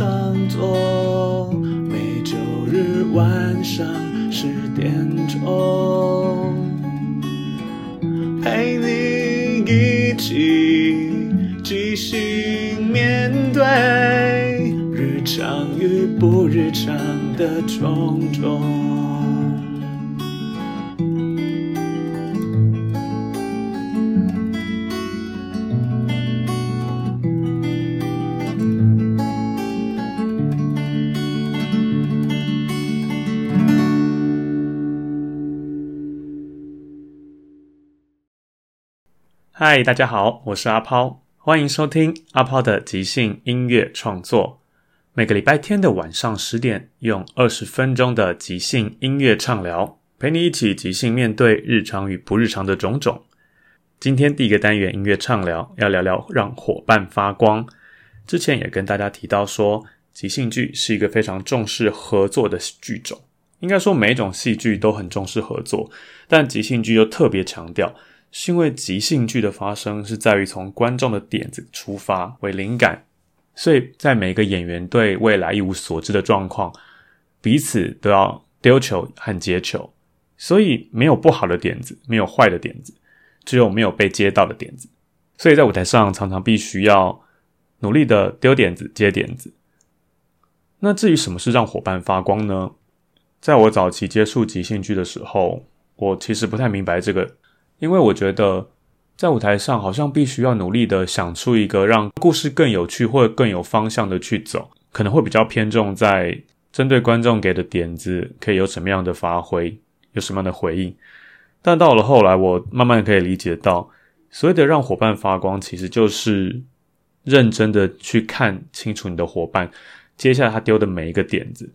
常做，每周日晚上十点钟，陪你一起即兴面对日常与不日常的种种。嗨，大家好，我是阿抛，欢迎收听阿抛的即兴音乐创作。每个礼拜天的晚上十点，用二十分钟的即兴音乐畅聊，陪你一起即兴面对日常与不日常的种种。今天第一个单元音乐畅聊，要聊聊让伙伴发光。之前也跟大家提到说，即兴剧是一个非常重视合作的剧种。应该说，每一种戏剧都很重视合作，但即兴剧又特别强调。是因为即兴剧的发生是在于从观众的点子出发为灵感，所以在每个演员对未来一无所知的状况，彼此都要丢球和接球，所以没有不好的点子，没有坏的点子，只有没有被接到的点子。所以在舞台上常常必须要努力的丢点子、接点子。那至于什么是让伙伴发光呢？在我早期接触即兴剧的时候，我其实不太明白这个。因为我觉得，在舞台上好像必须要努力的想出一个让故事更有趣或更有方向的去走，可能会比较偏重在针对观众给的点子可以有什么样的发挥，有什么样的回应。但到了后来，我慢慢可以理解到，所谓的让伙伴发光，其实就是认真的去看清楚你的伙伴接下来他丢的每一个点子，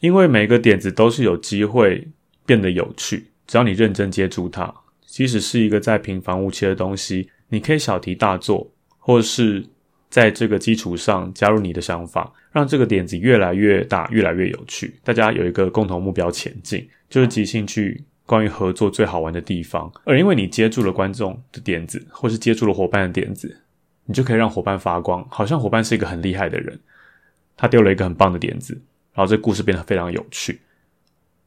因为每一个点子都是有机会变得有趣，只要你认真接住它。即使是一个再平凡无奇的东西，你可以小题大做，或是在这个基础上加入你的想法，让这个点子越来越大，越来越有趣。大家有一个共同目标前进，就是即兴去关于合作最好玩的地方。而因为你接住了观众的点子，或是接住了伙伴的点子，你就可以让伙伴发光，好像伙伴是一个很厉害的人，他丢了一个很棒的点子，然后这故事变得非常有趣，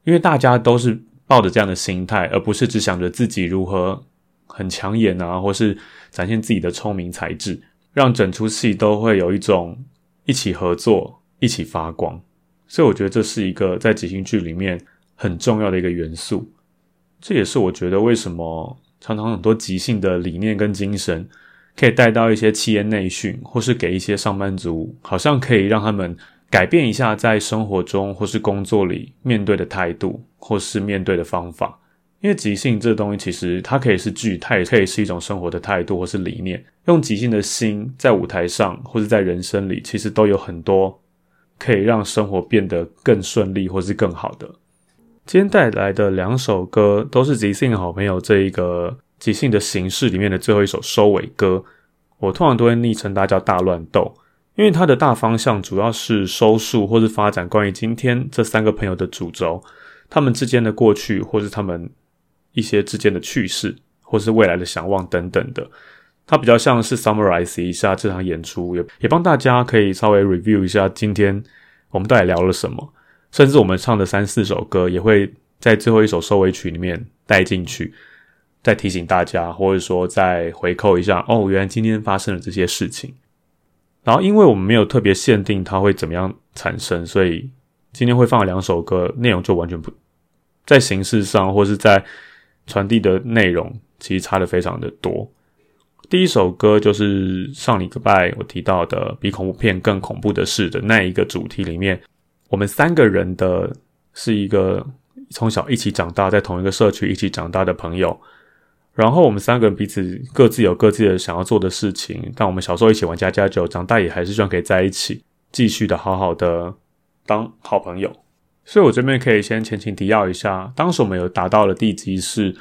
因为大家都是。抱着这样的心态，而不是只想着自己如何很抢眼啊，或是展现自己的聪明才智，让整出戏都会有一种一起合作、一起发光。所以我觉得这是一个在即兴剧里面很重要的一个元素。这也是我觉得为什么常常很多即兴的理念跟精神可以带到一些企业内训，或是给一些上班族，好像可以让他们。改变一下在生活中或是工作里面对的态度，或是面对的方法。因为即兴这东西，其实它可以是剧，它也可以是一种生活的态度或是理念。用即兴的心在舞台上或是在人生里，其实都有很多可以让生活变得更顺利或是更好的。今天带来的两首歌都是即兴好朋友这一个即兴的形式里面的最后一首收尾歌。我通常都会昵称它叫大乱斗。因为它的大方向主要是收束或是发展关于今天这三个朋友的主轴，他们之间的过去，或是他们一些之间的趣事，或是未来的想望等等的。它比较像是 summarize 一下这场演出，也也帮大家可以稍微 review 一下今天我们到底聊了什么，甚至我们唱的三四首歌也会在最后一首收尾曲里面带进去，再提醒大家，或者说再回扣一下，哦，原来今天发生了这些事情。然后，因为我们没有特别限定它会怎么样产生，所以今天会放两首歌，内容就完全不在形式上或是在传递的内容，其实差的非常的多。第一首歌就是上礼拜我提到的比恐怖片更恐怖的事的那一个主题里面，我们三个人的是一个从小一起长大，在同一个社区一起长大的朋友，然后我们三个人彼此各自有各自的想要做的事情，但我们小时候一起玩家家酒，长大也还是希望可以在一起，继续的好好的当好朋友。所以我这边可以先前情提要一下，当时我们有达到的地基是。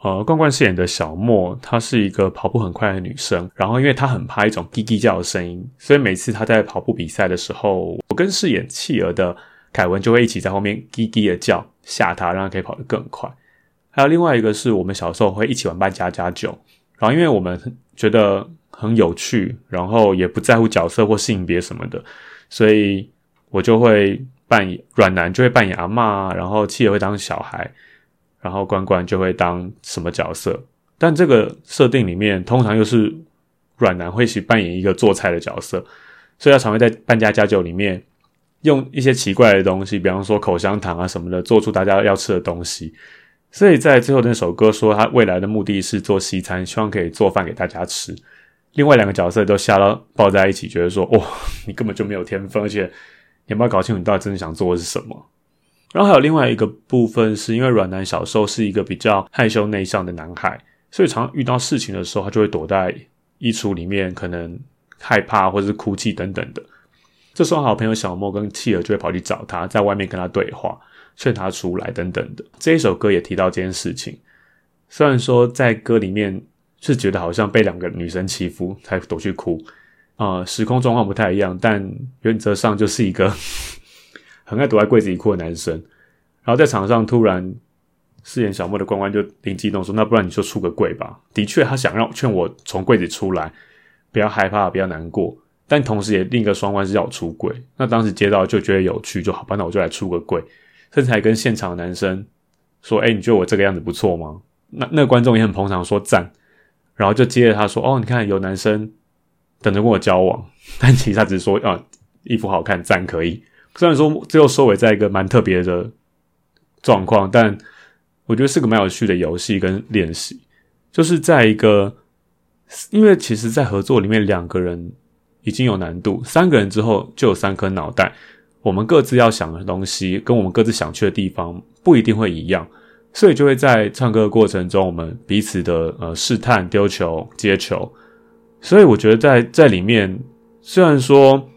呃，冠冠饰演的小莫，她是一个跑步很快的女生。然后，因为她很怕一种叽叽叫的声音，所以每次她在跑步比赛的时候，我跟饰演企鹅的凯文就会一起在后面叽叽的叫，吓她，让她可以跑得更快。还有另外一个是我们小时候会一起玩扮家家酒，然后因为我们觉得很有趣，然后也不在乎角色或性别什么的，所以我就会扮演软男，就会扮演阿嬷，然后企鹅会当小孩。然后关关就会当什么角色，但这个设定里面通常又是软男会去扮演一个做菜的角色，所以他常会在扮家家酒里面用一些奇怪的东西，比方说口香糖啊什么的，做出大家要吃的东西。所以在最后那首歌说他未来的目的是做西餐，希望可以做饭给大家吃。另外两个角色都吓到抱在一起，觉得说哇，你根本就没有天分，而且你有没有搞清楚你到底真的想做的是什么？然后还有另外一个部分，是因为软男小时候是一个比较害羞内向的男孩，所以常遇到事情的时候，他就会躲在衣橱里面，可能害怕或者是哭泣等等的。这时候，好朋友小莫跟企鹅就会跑去找他，在外面跟他对话，劝他出来等等的。这一首歌也提到这件事情。虽然说在歌里面是觉得好像被两个女生欺负才躲去哭，啊、呃，时空状况不太一样，但原则上就是一个。很爱躲在柜子里哭的男生，然后在场上突然饰演小莫的冠冠就灵机一动说：“那不然你就出个柜吧。”的确，他想让劝我从柜子出来，不要害怕，不要难过，但同时也另一个双关是要我出柜。那当时接到就觉得有趣，就好吧，那我就来出个柜，甚至还跟现场的男生说：“哎，你觉得我这个样子不错吗？”那那个观众也很捧场，说赞，然后就接着他说：“哦，你看有男生等着跟我交往，但其实他只是说啊，衣服好看，赞可以。”虽然说最后收尾在一个蛮特别的状况，但我觉得是个蛮有趣的游戏跟练习。就是在一个，因为其实，在合作里面，两个人已经有难度，三个人之后就有三颗脑袋。我们各自要想的东西，跟我们各自想去的地方不一定会一样，所以就会在唱歌的过程中，我们彼此的呃试探、丢球、接球。所以我觉得在在里面，虽然说。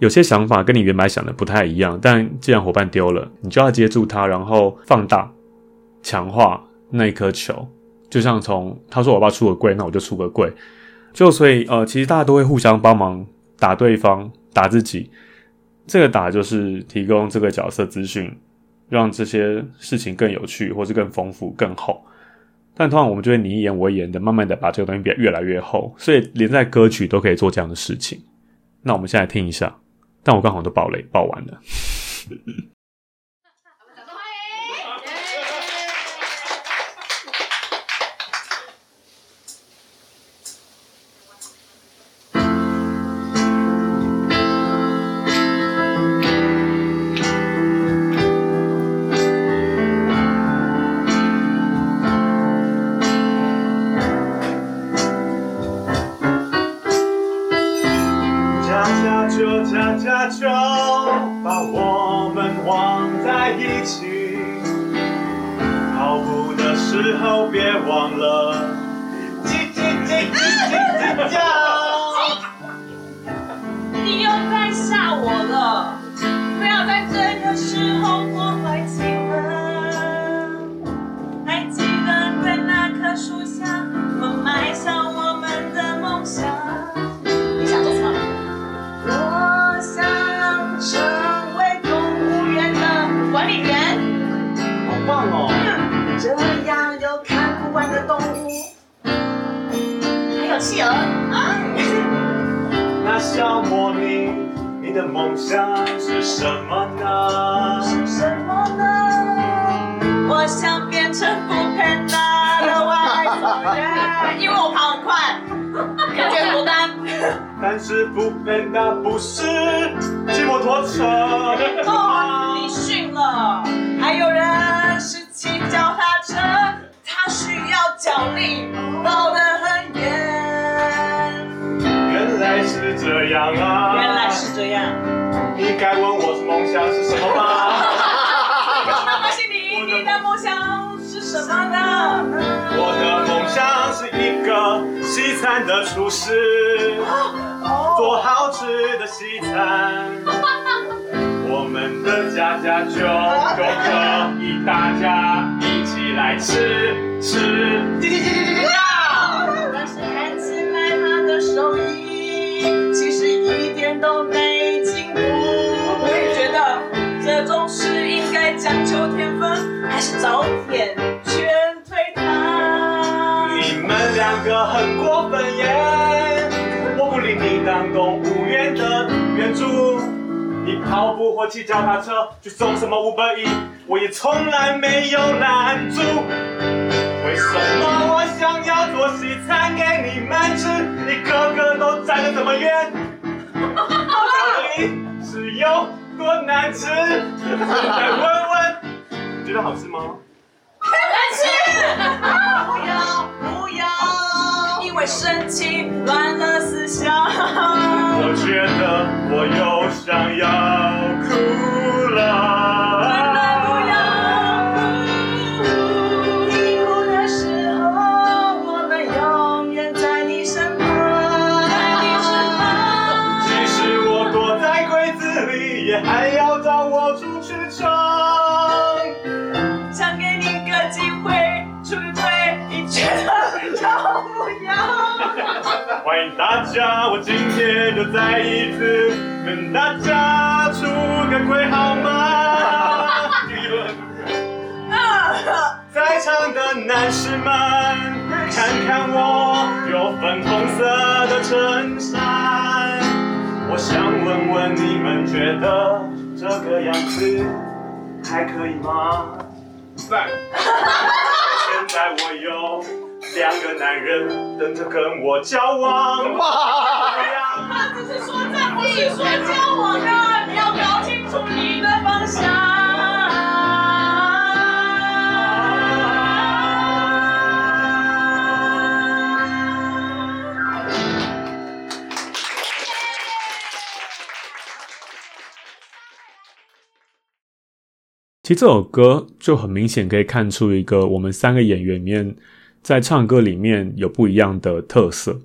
有些想法跟你原来想的不太一样，但既然伙伴丢了，你就要接住它，然后放大、强化那一颗球。就像从他说我爸出个柜，那我就出个柜。就所以呃，其实大家都会互相帮忙打对方、打自己。这个打就是提供这个角色资讯，让这些事情更有趣，或是更丰富、更厚。但通常我们就会你一言我一言的，慢慢的把这个东西变越来越厚。所以连在歌曲都可以做这样的事情。那我们现在听一下。但我刚好都爆雷，爆完了。是不配，那不是骑摩托车。哦，你训了。还有人是骑脚踏车，他需要脚力，跑得很远。原来是这样啊！原来是这样。你该问我的梦想是什么吗？那恭喜你，你的梦想是什么呢？我的梦想是一个西。餐的厨师，做好吃的西餐。我们的家家酒都可以大家一起来吃吃。但是看起来他的手艺其实一点都没进步。我也觉得这种事应该讲求天分，还是早点劝退他。你们两个很过分耶！当动物园的园主，你跑步或骑脚踏车去送什么五百亿我也从来没有拦住。为什么我想要做西餐给你们吃，你个个都站得这么远？到底是有多难吃？再问问，觉得好吃吗？难吃！不要不要不要，因为生气乱了思想。我觉得我又想要哭了。即使我躲在柜子里，也还要找我出去闯，欢迎大家，我今天就再一次跟大家出个轨好吗？在场的男士们，看看我有粉红色的衬衫。我想问问你们觉得这个样子还可以吗？在。现在我有两个男人等着跟我交往。他只是说这不是说交往的，你要搞清楚你的方向。其实这首歌就很明显可以看出一个我们三个演员里面在唱歌里面有不一样的特色。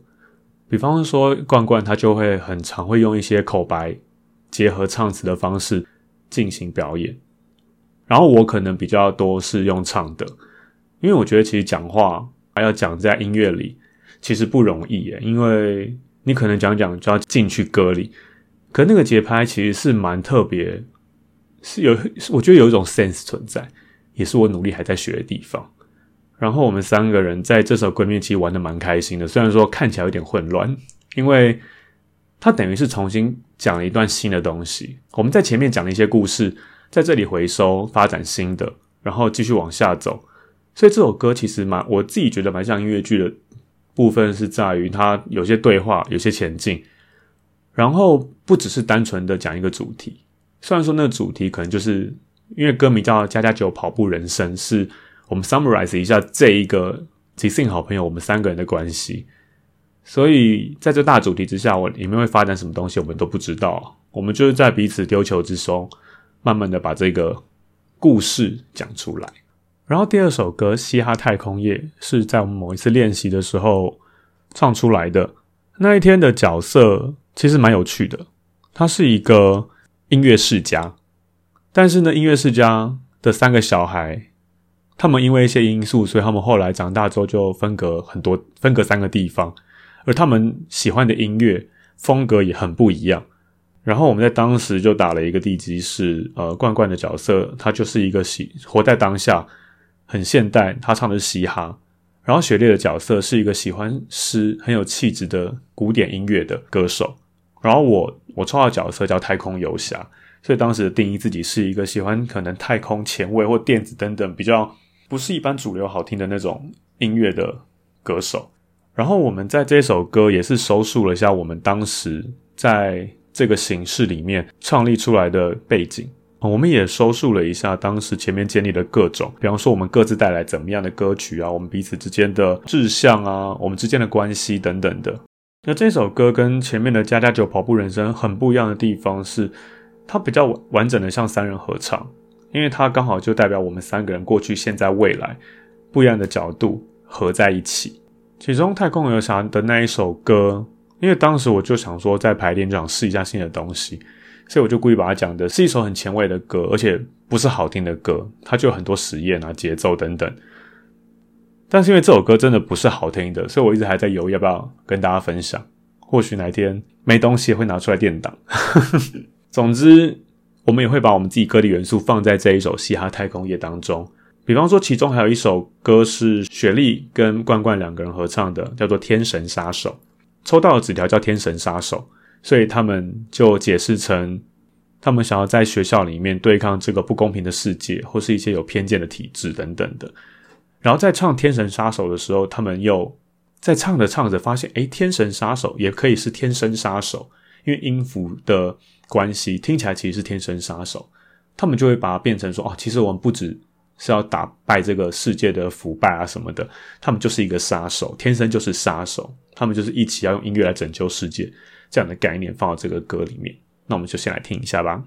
比方说冠冠他就会很常会用一些口白结合唱词的方式进行表演，然后我可能比较多是用唱的，因为我觉得其实讲话还要讲在音乐里其实不容易耶，因为你可能讲讲就要进去歌里，可那个节拍其实是蛮特别。是有，我觉得有一种 sense 存在，也是我努力还在学的地方。然后我们三个人在这首《闺蜜》其实玩得蛮开心的，虽然说看起来有点混乱，因为它等于是重新讲了一段新的东西。我们在前面讲了一些故事，在这里回收发展新的，然后继续往下走。所以这首歌其实蛮，我自己觉得蛮像音乐剧的部分是在于它有些对话，有些前进，然后不只是单纯的讲一个主题。虽然说那个主题可能就是因为歌名叫《加加酒跑步人生》，是我们 summarize 一下这一个即兴好朋友我们三个人的关系，所以在这大主题之下，我里面会发展什么东西，我们都不知道。我们就是在彼此丢球之中，慢慢的把这个故事讲出来。然后第二首歌《嘻哈太空夜》是在我们某一次练习的时候唱出来的。那一天的角色其实蛮有趣的，他是一个。音乐世家，但是呢，音乐世家的三个小孩，他们因为一些因素，所以他们后来长大之后就分隔很多，分隔三个地方，而他们喜欢的音乐风格也很不一样。然后我们在当时就打了一个地基，是呃，冠冠的角色，他就是一个喜活在当下，很现代，他唱的是嘻哈。然后雪莉的角色是一个喜欢诗、很有气质的古典音乐的歌手。然后我我抽到角色叫太空游侠，所以当时定义自己是一个喜欢可能太空前卫或电子等等比较不是一般主流好听的那种音乐的歌手。然后我们在这首歌也是收束了一下我们当时在这个形式里面创立出来的背景，我们也收束了一下当时前面建立的各种，比方说我们各自带来怎么样的歌曲啊，我们彼此之间的志向啊，我们之间的关系等等的。那这首歌跟前面的《家家酒跑步人生》很不一样的地方是，它比较完整的像三人合唱，因为它刚好就代表我们三个人过去、现在、未来不一样的角度合在一起。其中《太空游侠》的那一首歌，因为当时我就想说，在排练就想试一下新的东西，所以我就故意把它讲的是一首很前卫的歌，而且不是好听的歌，它就有很多实验啊、节奏等等。但是因为这首歌真的不是好听的，所以我一直还在犹豫要不要跟大家分享。或许哪天没东西会拿出来垫档。总之，我们也会把我们自己歌的元素放在这一首《嘻哈太空夜》当中。比方说，其中还有一首歌是雪莉跟罐罐两个人合唱的，叫做《天神杀手》。抽到的纸条叫《天神杀手》，所以他们就解释成，他们想要在学校里面对抗这个不公平的世界，或是一些有偏见的体制等等的。然后在唱《天神杀手》的时候，他们又在唱着唱着发现，诶，天神杀手也可以是天生杀手，因为音符的关系，听起来其实是天生杀手。他们就会把它变成说，哦，其实我们不只是要打败这个世界的腐败啊什么的，他们就是一个杀手，天生就是杀手。他们就是一起要用音乐来拯救世界这样的概念放到这个歌里面。那我们就先来听一下吧。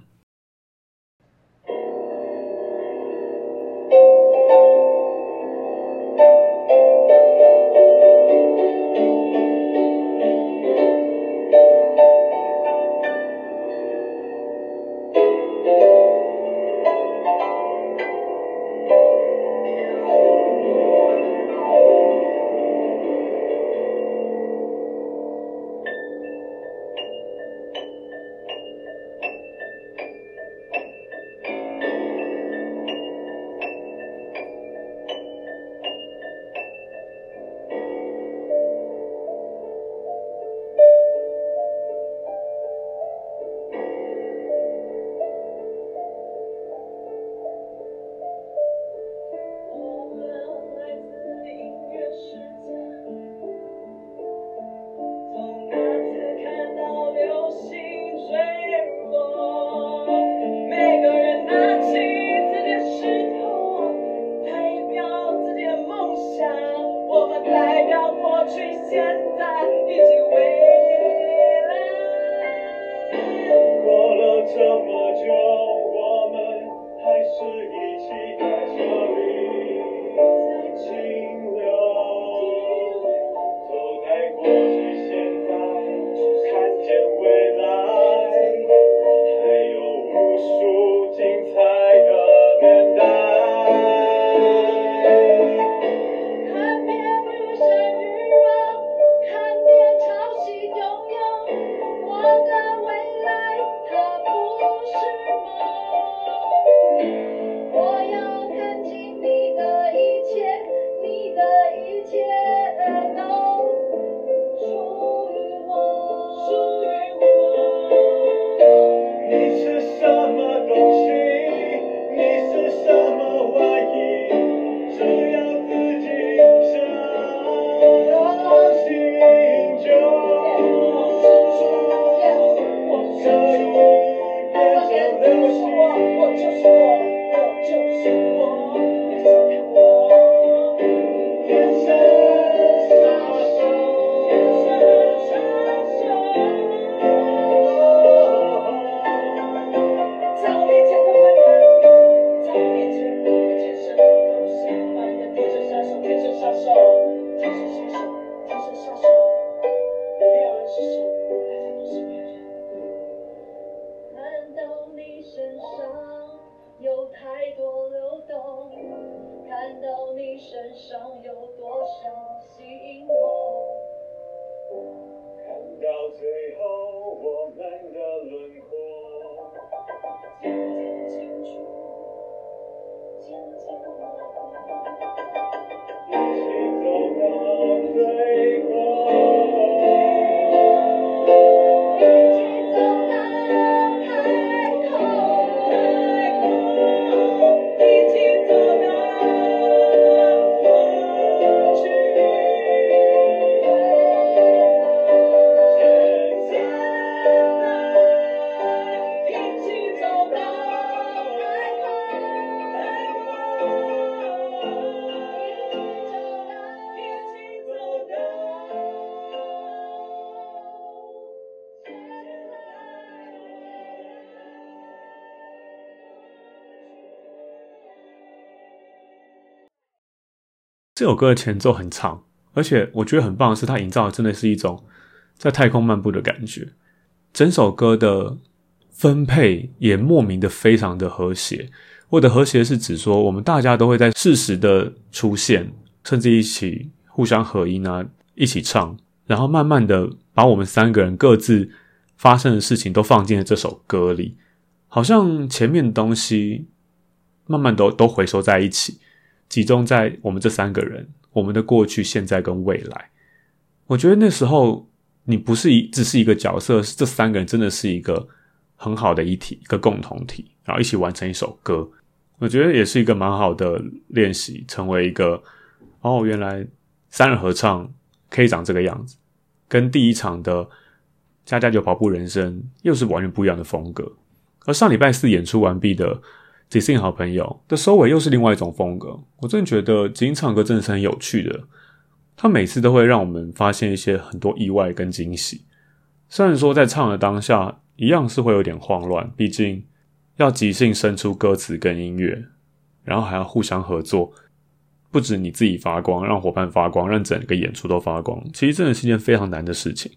这首歌的前奏很长，而且我觉得很棒的是，它营造的真的是一种在太空漫步的感觉。整首歌的分配也莫名的非常的和谐。我的和谐是指说，我们大家都会在适时的出现，甚至一起互相合音啊，一起唱，然后慢慢的把我们三个人各自发生的事情都放进了这首歌里，好像前面的东西慢慢都都回收在一起，集中在我们这三个人，我们的过去、现在跟未来。我觉得那时候你不是一只是一个角色，是这三个人真的是一个很好的一体，一个共同体，然后一起完成一首歌。我觉得也是一个蛮好的练习，成为一个哦，原来三人合唱可以长这个样子，跟第一场的家家酒跑步人生又是完全不一样的风格。而上礼拜四演出完毕的即兴好朋友的收尾又是另外一种风格。我真的觉得即兴唱歌真的是很有趣的，他每次都会让我们发现一些很多意外跟惊喜。虽然说在唱的当下一样是会有点慌乱，毕竟。要即兴生出歌词跟音乐，然后还要互相合作，不止你自己发光，让伙伴发光，让整个演出都发光，其实真的是一件非常难的事情。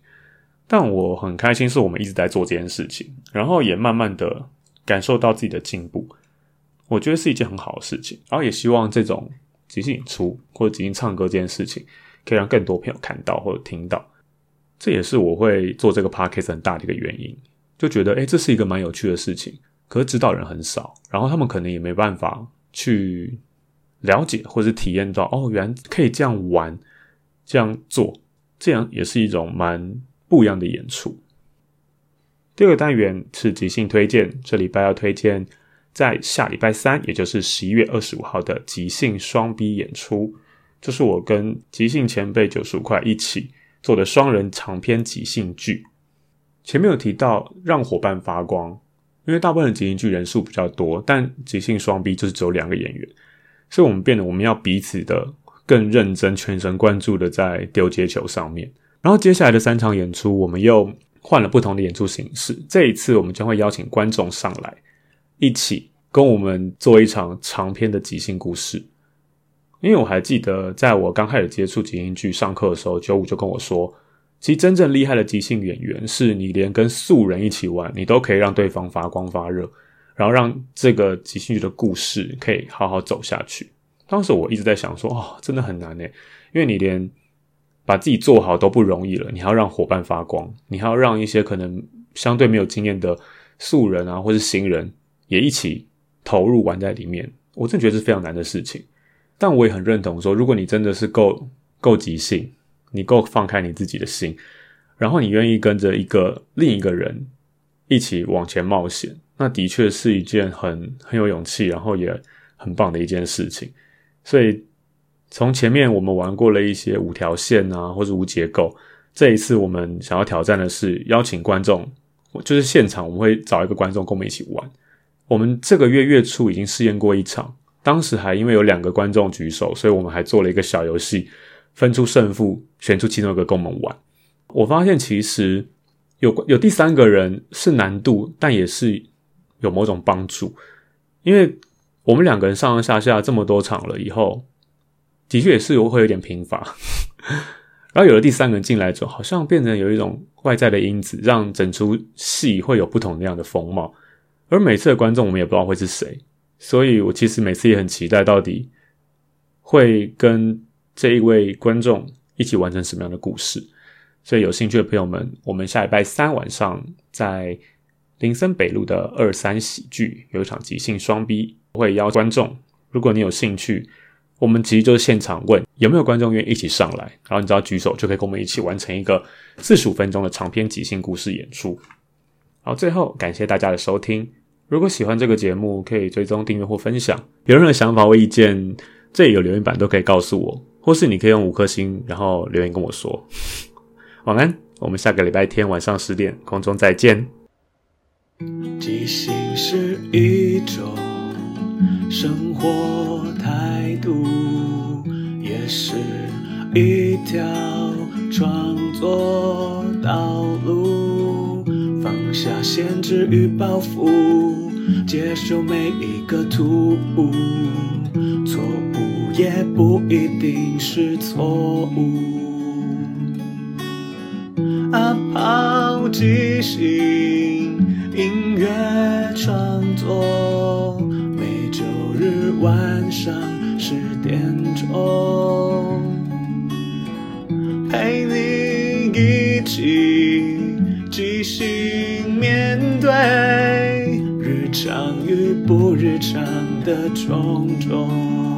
但我很开心，是我们一直在做这件事情，然后也慢慢的感受到自己的进步，我觉得是一件很好的事情。然后也希望这种即兴演出或者即兴唱歌这件事情，可以让更多朋友看到或者听到。这也是我会做这个 podcast 很大的一个原因，就觉得诶，这是一个蛮有趣的事情。可是知道人很少，然后他们可能也没办法去了解或者体验到，哦，原来可以这样玩，这样做，这样也是一种蛮不一样的演出。第二个单元是即兴推荐，这礼拜要推荐在下礼拜三，也就是十一月二十五号的即兴双 B 演出，这是我跟即兴前辈九十五块一起做的双人长篇即兴剧。前面有提到让伙伴发光。因为大部分的即兴剧人数比较多，但即兴双 B 就是只有两个演员，所以我们变得我们要彼此的更认真、全神贯注的在丢接球上面。然后接下来的三场演出，我们又换了不同的演出形式。这一次，我们将会邀请观众上来，一起跟我们做一场长篇的即兴故事。因为我还记得，在我刚开始接触即兴剧上课的时候，九五就跟我说。其实真正厉害的即兴演员，是你连跟素人一起玩，你都可以让对方发光发热，然后让这个即兴剧的故事可以好好走下去。当时我一直在想说，哦，真的很难诶，因为你连把自己做好都不容易了，你还要让伙伴发光，你还要让一些可能相对没有经验的素人啊，或是新人也一起投入玩在里面。我真的觉得是非常难的事情。但我也很认同说，如果你真的是够够即兴。你够放开你自己的心，然后你愿意跟着一个另一个人一起往前冒险，那的确是一件很很有勇气，然后也很棒的一件事情。所以从前面我们玩过了一些五条线啊，或者无结构，这一次我们想要挑战的是邀请观众，就是现场我们会找一个观众跟我们一起玩。我们这个月月初已经试验过一场，当时还因为有两个观众举手，所以我们还做了一个小游戏。分出胜负，选出其中一个跟我们玩。我发现其实有有第三个人是难度，但也是有某种帮助。因为我们两个人上上下下这么多场了以后，的确也是有会有点贫乏。然后有了第三个人进来之后，好像变成有一种外在的因子，让整出戏会有不同那样的风貌。而每次的观众，我们也不知道会是谁，所以我其实每次也很期待，到底会跟。这一位观众一起完成什么样的故事？所以有兴趣的朋友们，我们下礼拜三晚上在林森北路的二三喜剧有一场即兴双 B，会邀观众。如果你有兴趣，我们其实就是现场问有没有观众愿意一起上来，然后你只要举手就可以跟我们一起完成一个四十五分钟的长篇即兴故事演出。好，最后感谢大家的收听。如果喜欢这个节目，可以追踪订阅或分享。有任何想法或意见，这里有留言板都可以告诉我。或是你可以用五颗星，然后留言跟我说 晚安。我们下个礼拜天晚上十点空中再见。即兴是一种生活态度，也是一条创作道路。下限制与包袱，接受每一个突兀错误。也不一定是错误。阿抛即兴音乐创作，每周日晚上十点钟，陪你一起即兴日常与不日常的种种。